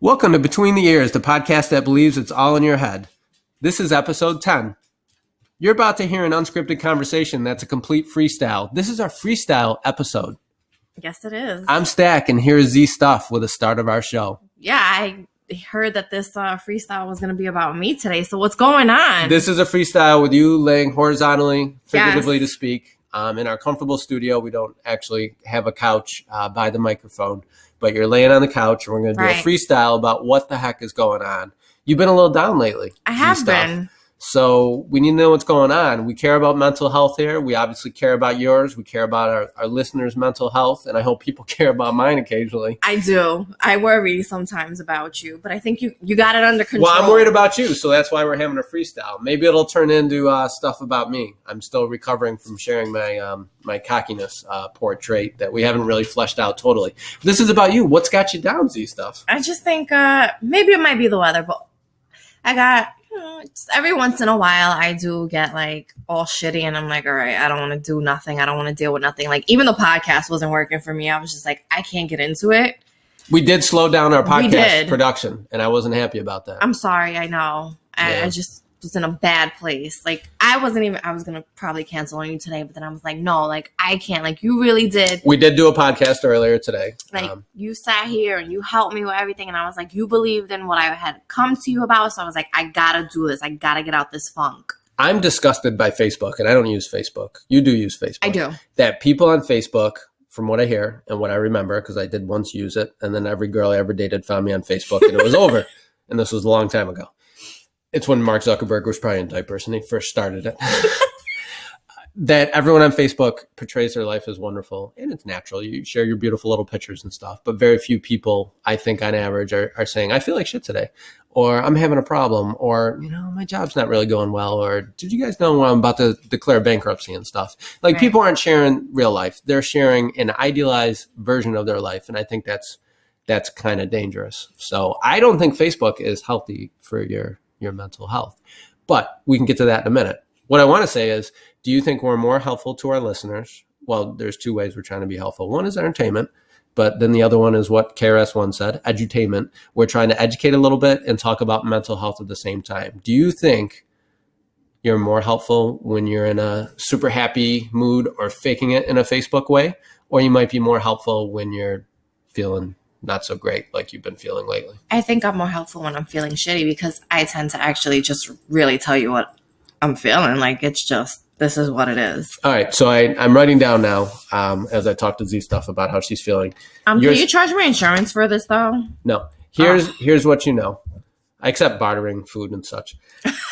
Welcome to Between the Ears, the podcast that believes it's all in your head. This is episode 10. You're about to hear an unscripted conversation that's a complete freestyle. This is our freestyle episode. Yes, it is. I'm Stack, and here is Z Stuff with the start of our show. yeah, I heard that this uh, freestyle was going to be about me today. So what's going on? This is a freestyle with you laying horizontally, figuratively Yes. to speak, um, in our comfortable studio. We don't actually have a couch uh, by the microphone, but you're laying on the couch, and we're going to do Right. a freestyle about what the heck is going on. You've been a little down lately. I have been. So we need to know what's going on. We care about mental health here. We obviously care about yours. We care about our, our listeners' mental health, and I hope people care about mine occasionally. I do. I worry sometimes about you, but I think you you got it under control. Well, I'm worried about you, so that's why we're having a freestyle. Maybe it'll turn into uh, stuff about me. I'm still recovering from sharing my um, my cockiness uh, portrait that we haven't really fleshed out totally. This is about you. What's got you down, Z stuff? I just think uh, maybe it might be the weather, but I got know, just every once in a while I do get like all shitty, and I'm like, all right, I don't want to do nothing. I don't want to deal with nothing. Like even the podcast wasn't working for me. I was just like, I can't get into it. We did slow down our podcast production, and I wasn't happy about that. I'm sorry. I know. I, Yeah. I just was in a bad place. Like I wasn't even. I was gonna probably cancel on you today, but then I was like, no, like I can't. Like you really did. we did do a podcast earlier today. Like Um, you sat here and you helped me with everything, and I was like, you believed in what I had come to you about. So I was like, I gotta do this. I gotta get out this funk. I'm disgusted by Facebook, and I don't use Facebook. You do use Facebook. I do. That people on Facebook, from what I hear and what I remember, because I did once use it, and then every girl I ever dated found me on Facebook, and it was over. And this was a long time ago. It's when Mark Zuckerberg was probably in diapers and he first started it. that everyone on Facebook portrays their life as wonderful, and it's natural. You share your beautiful little pictures and stuff, but very few people, I think, on average, are, are saying, "I feel like shit today." or I'm having a problem, or you know, my job's not really going well, or did you guys know I'm about to declare bankruptcy and stuff? Like Right. people aren't sharing real life; they're sharing an idealized version of their life, and I think that's that's kind of dangerous. So I don't think Facebook is healthy for your your mental health, but we can get to that in a minute. What I want to say is, do you think we're more helpful to our listeners? Well, there's two ways we're trying to be helpful. One is entertainment, but then the other one is what KRS-One said, edutainment. We're trying to educate a little bit and talk about mental health at the same time. Do you think you're more helpful when you're in a super happy mood or faking it in a Facebook way? Or you might be more helpful when you're feeling not so great like you've been feeling lately? I think I'm more helpful when I'm feeling shitty because I tend to actually just really tell you what I'm feeling. Like it's just this is what it is. All right, so I, I'm writing down now um, as I talk to Z stuff about how she's feeling. Um, Yours- can you charge my insurance for this though? No. Here's here's what you know. I accept bartering food and such.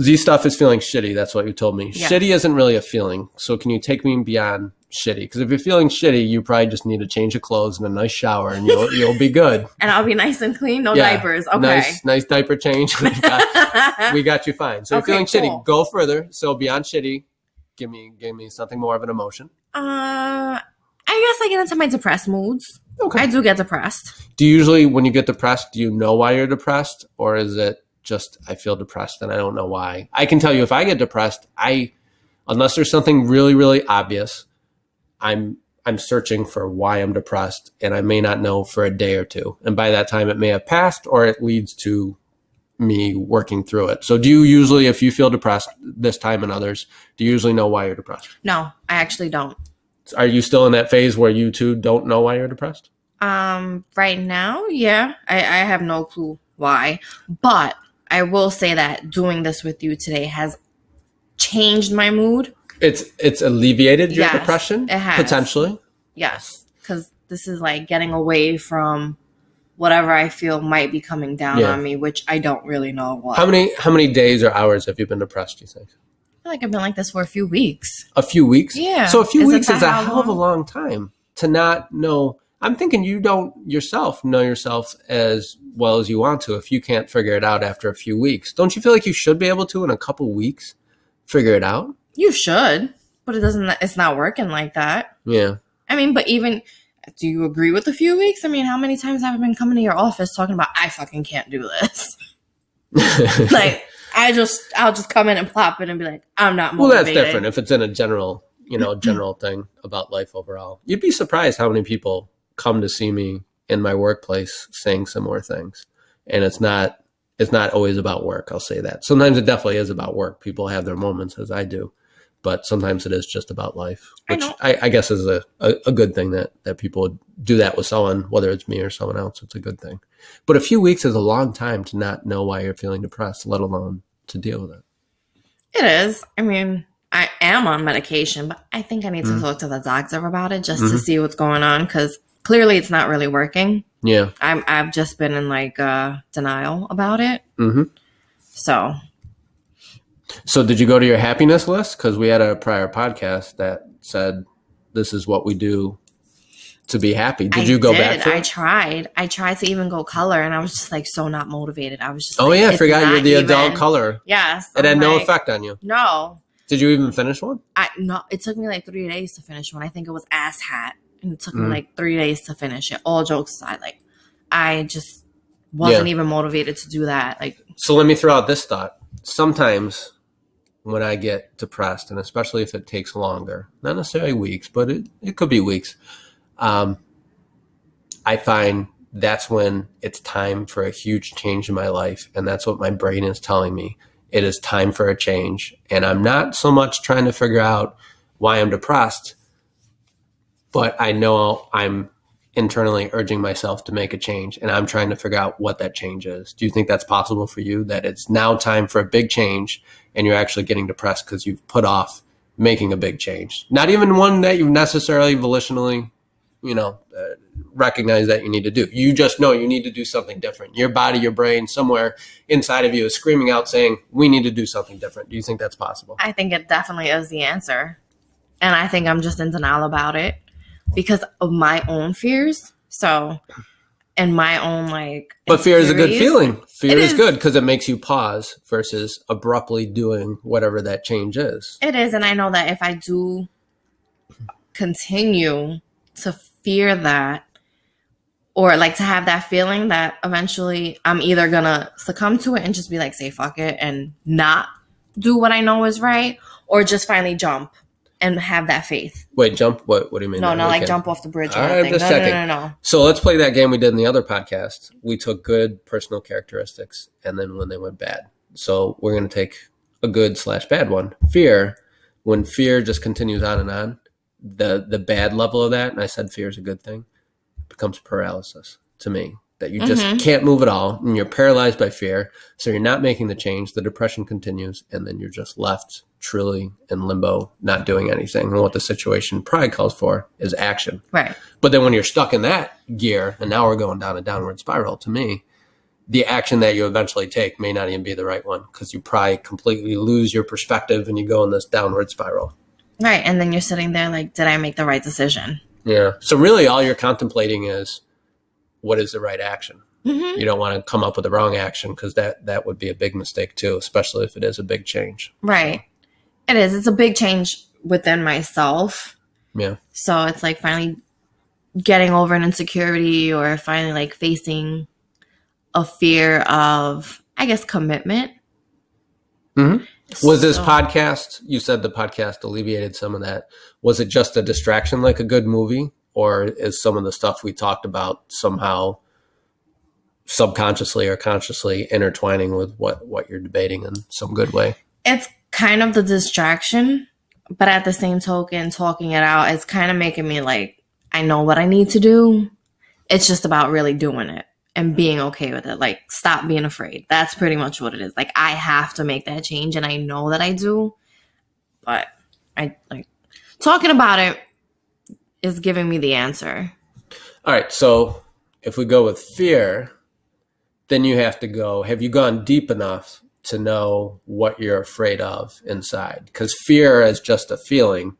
Z stuff is feeling shitty. That's what you told me. Yes. Shitty isn't really a feeling. So can you take me beyond shitty? Because if you're feeling shitty, you probably just need a change of clothes and a nice shower, and you'll you'll be good. And I'll be nice and clean, no Yeah. diapers. Okay. Nice nice diaper change. we, got, we got you fine. So Okay, you're feeling cool. shitty. Go further. So beyond shitty, give me give me something more of an emotion. Uh, I guess I get into my depressed moods. Okay. I do get depressed. do you usually when you get depressed do you know why you're depressed or is it just i feel depressed and i don't know why. I can tell you if i get depressed i unless there's something really really obvious i'm i'm searching for why i'm depressed and i may not know for a day or two. And by that time it may have passed or it leads to me working through it. So do you usually if you feel depressed this time and others do you usually know why you're depressed? No, I actually don't. are you still in that phase where you too don't know why you're depressed? Um, right now, yeah, I, I have no clue why, but I will say that doing this with you today has changed my mood. It's it's alleviated your Yes, depression it has. potentially. Yes, because this is like getting away from whatever I feel might be coming down Yeah. on me, which I don't really know what. How many how many days or hours have you been depressed? Do you think I feel like I've been like this for a few weeks. a few weeks? Yeah. So a few Is weeks is a hell of a long? long time to not know. I'm thinking you don't yourself know yourself as well as you want to if you can't figure it out after a few weeks. Don't you feel like you should be able to in a couple weeks figure it out? You should, but it doesn't. It's not working like that. Yeah. I mean, but even do you agree with a few weeks? I mean, how many times have I been coming to your office talking about I fucking can't do this? like I just I'll just come in and plop it and be like, I'm not motivated. well, that's different if it's in a general, you know, general thing about life overall. You'd be surprised how many people come to see me in my workplace saying similar things. And it's not it's not always about work, I'll say that. Sometimes it definitely is about work. People have their moments as I do. But sometimes it is just about life, which know. I, I, guess is a, a, a good thing that, that people would do that with someone, whether it's me or someone else. It's a good thing. But a few weeks is a long time to not know why you're feeling depressed, let alone to deal with it. It is. I mean, I am on medication, but I think I need to Mhm. talk to the doctor about it just to Mhm. see what's going on because clearly it's not really working. Yeah. I'm I've just been in like uh denial about it. Mm-hmm. So So did you go to your happiness list? Because we had a prior podcast that said this is what we do to be happy. Did I you go did. back to I tried. I tried to even go color, and I was just like so not motivated. I was just Oh like, yeah, I forgot you're the adult color. Yes, It had I'm no like, effect on you. No, Did you even finish one? I no. It took me like three days to finish one. I think it was ass hat, and it took Mm. me like three days to finish it. All jokes aside, like I just wasn't Yeah. even motivated to do that. Like So let me throw out this thought. Sometimes when I get depressed, and especially if it takes longer, not necessarily weeks, but it, it could be weeks, um, I find that's when it's time for a huge change in my life. And that's what my brain is telling me. It is time for a change. And I'm not so much trying to figure out why I'm depressed, but I know I'm internally urging myself to make a change and I'm trying to figure out what that change is. Do you think that's possible for you that it's now time for a big change and you're actually getting depressed because you've put off making a big change? Not even one that you've necessarily volitionally, you know, uh, recognize that you need to do. You just know you need to do something different. Your body, your brain, somewhere inside of you is screaming out saying, "We need to do something different." Do you think that's possible? I think it definitely is the answer, and I think I'm just in denial about it because of my own fears. So, and my own like. But fear is a good feeling. Fear is, is. good because it makes you pause versus abruptly doing whatever that change is. It is, and I know that if I do continue to fear that, or like to have that feeling that eventually I'm either gonna succumb to it and just be like, say fuck it and not do what I know is right, or just finally jump and have that faith. Wait, jump? What? What do you mean? No, not like jump off the bridge or anything. just No, no, checking. no, no, no. So let's play that game we did in the other podcast. We took good personal characteristics and then when they went bad. So we're going to take a good slash bad one. Fear. When fear just continues on and on, the the bad level of that, and I said fear is a good thing, becomes paralysis to me. That you just Mhm. can't move at all, and you're paralyzed by fear. So you're not making the change. The depression continues, and then you're just left truly in limbo, not doing anything. And what the situation probably calls for is action. Right. But then when you're stuck in that gear, and now we're going down a downward spiral, to me, the action that you eventually take may not even be the right one because you probably completely lose your perspective and you go in this downward spiral. Right. And then you're sitting there like, did I make the right decision? Yeah. So really, all you're contemplating is what is the right action. Mm-hmm. You don't want to come up with the wrong action because that that would be a big mistake too, especially if it is a big change. Right. It is. It's a big change within myself. Yeah. So it's like finally getting over an insecurity or finally like facing a fear of, I guess, commitment. Mm-hmm. Was this podcast? You said the podcast alleviated some of that. Was it just a distraction, like a good movie, or is some of the stuff we talked about somehow subconsciously or consciously intertwining with what what you're debating in some good way? It's kind of the distraction, but at the same token, talking it out, it's kind of making me like, I know what I need to do. It's just about really doing it and being okay with it. Like, stop being afraid. That's pretty much what it is. Like, I have to make that change, and I know that I do. But I like talking about it is giving me the answer. All right, so if we go with fear, then you have to go. Have you gone deep enough to know what you're afraid of inside? Because fear is just a feeling,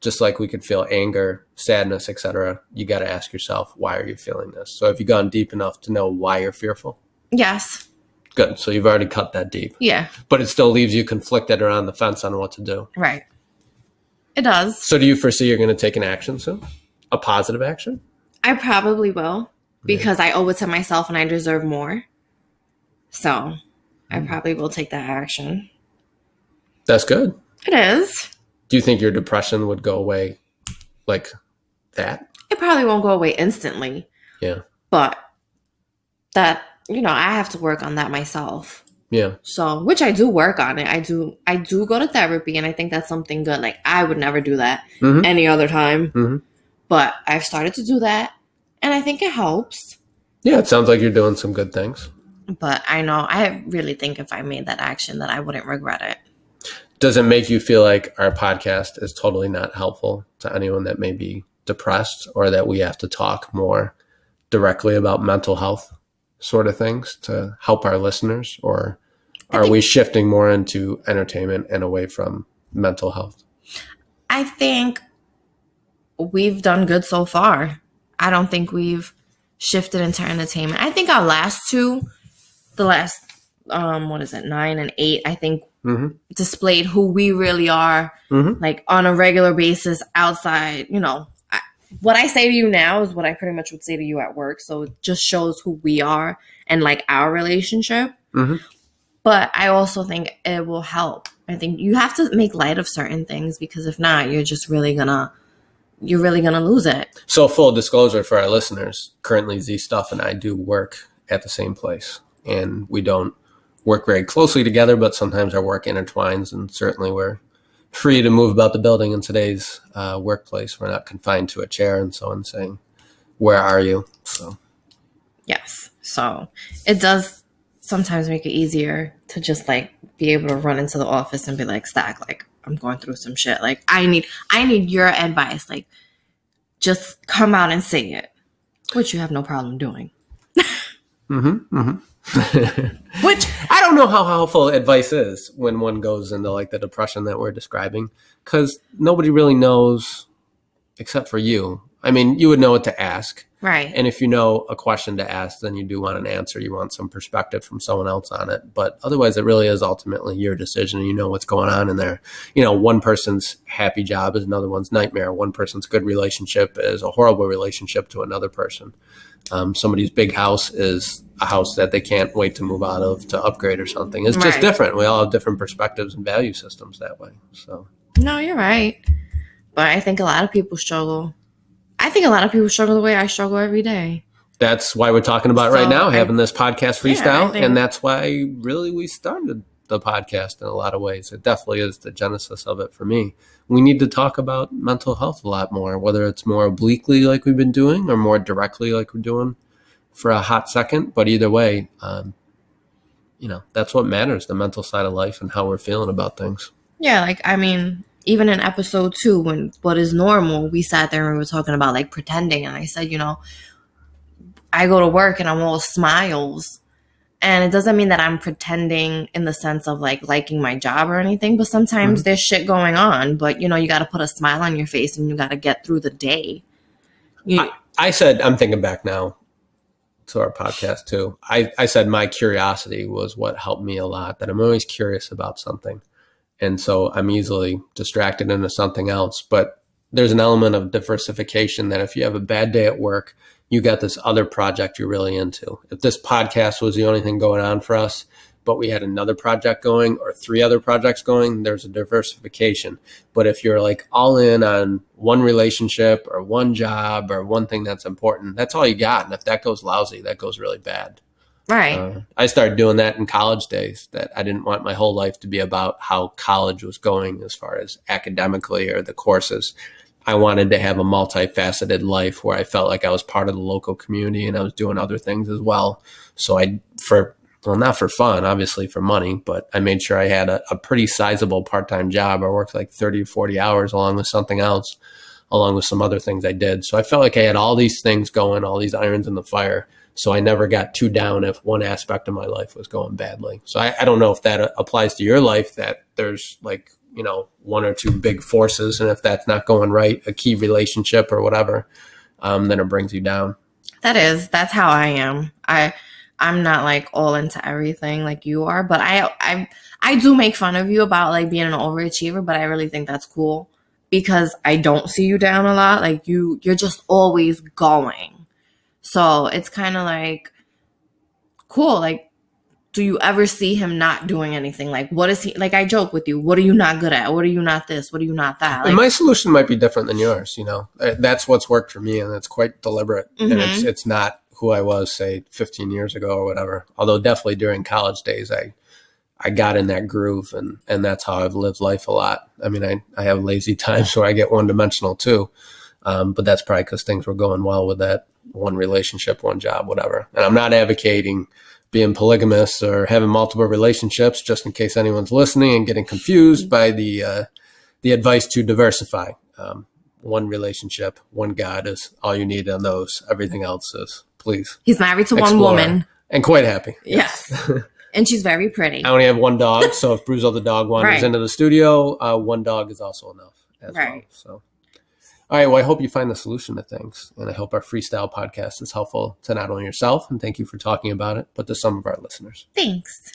just like we could feel anger, sadness, etc. You got to ask yourself, why are you feeling this? So have you gone deep enough to know why you're fearful? Yes. Good. So you've already cut that deep, Yeah. but it still leaves you conflicted or on the fence on what to do. Right. It does. So do you foresee you're going to take an action soon? A positive action? I probably will because I owe it to myself and I deserve more. So I probably will take that action. That's good. It is. Do you think your depression would go away like that? It probably won't go away instantly, Yeah. But that, you know, I have to work on that myself. Yeah. So, which I do work on it. I do I do go to therapy and I think that's something good. Like I would never do that Mhm. any other time. Mhm. But I've started to do that and I think it helps. Yeah. It sounds like you're doing some good things. But I know I really think if I made that action that I wouldn't regret it. Does it make you feel like our podcast is totally not helpful to anyone that may be depressed or that we have to talk more directly about mental health sort of things to help our listeners? Or are think- we shifting more into entertainment and away from mental health? I think we've done good so far. I don't think we've shifted into entertainment. I think our last two, the last um what is it, nine and eight, I think hmm displayed who we really are, hmm like on a regular basis outside. You know, I, what I say to you now is what I pretty much would say to you at work. So it just shows who we are and like our relationship. Mhm. But I also think it will help. I think you have to make light of certain things because if not, you're just really gonna you're really gonna lose it. So, full disclosure for our listeners currently, Z Stuff and I do work at the same place, and we don't work very closely together, but sometimes our work intertwines, and certainly we're free to move about the building in today's uh, workplace. We're not confined to a chair and so on, saying, Where are you? So, Yes. So it does sometimes make it easier to just like be able to run into the office and be like, Stack, like I'm going through some shit. Like I need I need your advice. Like just come out and say it. Which you have no problem doing. mm-hmm, mm-hmm. Which I don't know how helpful advice is when one goes into like the depression that we're describing because nobody really knows except for you. I mean, you would know what to ask. right. And if you know a question to ask, then you do want an answer. You want some perspective from someone else on it. But otherwise, it really is ultimately your decision. and You know what's going on in there. You know, one person's happy job is another one's nightmare. One person's good relationship is a horrible relationship to another person. Um, somebody's big house is a house that they can't wait to move out of to upgrade or something. It's just Right. different. We all have different perspectives and value systems that way. So. No, you're right. But I think a lot of people struggle. I think a lot of people struggle the way I struggle every day. that's why we're talking about right So, now I- having this podcast Yeah, I freestyle think- and that's why really we started the podcast in a lot of ways it definitely is the genesis of it for me we need to talk about mental health a lot more whether it's more obliquely like we've been doing or more directly like we're doing for a hot second but either way um, you know that's what matters the mental side of life and how we're feeling about things Yeah, like I mean, even in episode two, when what is normal, we sat there and we were talking about like pretending, and I said, you know, I go to work and I'm all smiles, and it doesn't mean that I'm pretending in the sense of like liking my job or anything, but sometimes there's shit going on, but you know, you got to put a smile on your face and you got to get through the day. You, I said, I'm thinking back now to our podcast too. I, I said my curiosity was what helped me a lot, that I'm always curious about something. And so I'm easily distracted into something else. But there's an element of diversification that if you have a bad day at work, you got this other project you're really into. If this podcast was the only thing going on for us, but we had another project going or three other projects going, there's a diversification. But if you're like all in on one relationship or one job or one thing that's important, that's all you got. And if that goes lousy, that goes really bad. right. Uh, I started doing that in college days. That I didn't want my whole life to be about how college was going as far as academically or the courses. I wanted to have a multifaceted life where I felt like I was part of the local community and I was doing other things as well. So I, for well, not for fun, obviously for money, but I made sure I had a, a pretty sizable part time job. I worked like 30 or 40 hours along with something else, along with some other things I did. So I felt like I had all these things going, all these irons in the fire. So I never got too down if one aspect of my life was going badly. So I, I don't know if that uh, applies to your life, that there's like, you know, one or two big forces. And if that's not going right, a key relationship or whatever, um, then it brings you down. That is, that's how I am. I I'm not like all into everything like you are, but I I I do make fun of you about like being an overachiever, but I really think that's cool because I don't see you down a lot. Like you you're just always going. So it's kind of like cool. Like do you ever see him not doing anything? Like, what is he like? I joke with you. What are you not good at? What are you not this? What are you not that? Like, and my solution might be different than yours. You know, that's what's worked for me, and it's quite deliberate. And it's Mhm. it's not who I was, say, 15 years ago or whatever. Although definitely during college days, I I got in that groove, and and that's how I've lived life a lot. I mean, I I have lazy times where I get one dimensional too, um, but that's probably because things were going well with that one relationship, one job, whatever. And I'm not advocating being polygamous or having multiple relationships, just in case anyone's listening and getting confused by the uh, the advice to diversify. Um, one relationship, one God is all you need on those. Everything else is please he's married to one woman. and quite happy. Yes. and she's very pretty. I only have one dog, so if Bruzo the dog wanders Right. into the studio, uh, one dog is also enough as well. Right. So, all right. Well, I hope you find the solution to things, and I hope our freestyle podcast is helpful to not only yourself, and thank you for talking about it, but to some of our listeners. Thanks.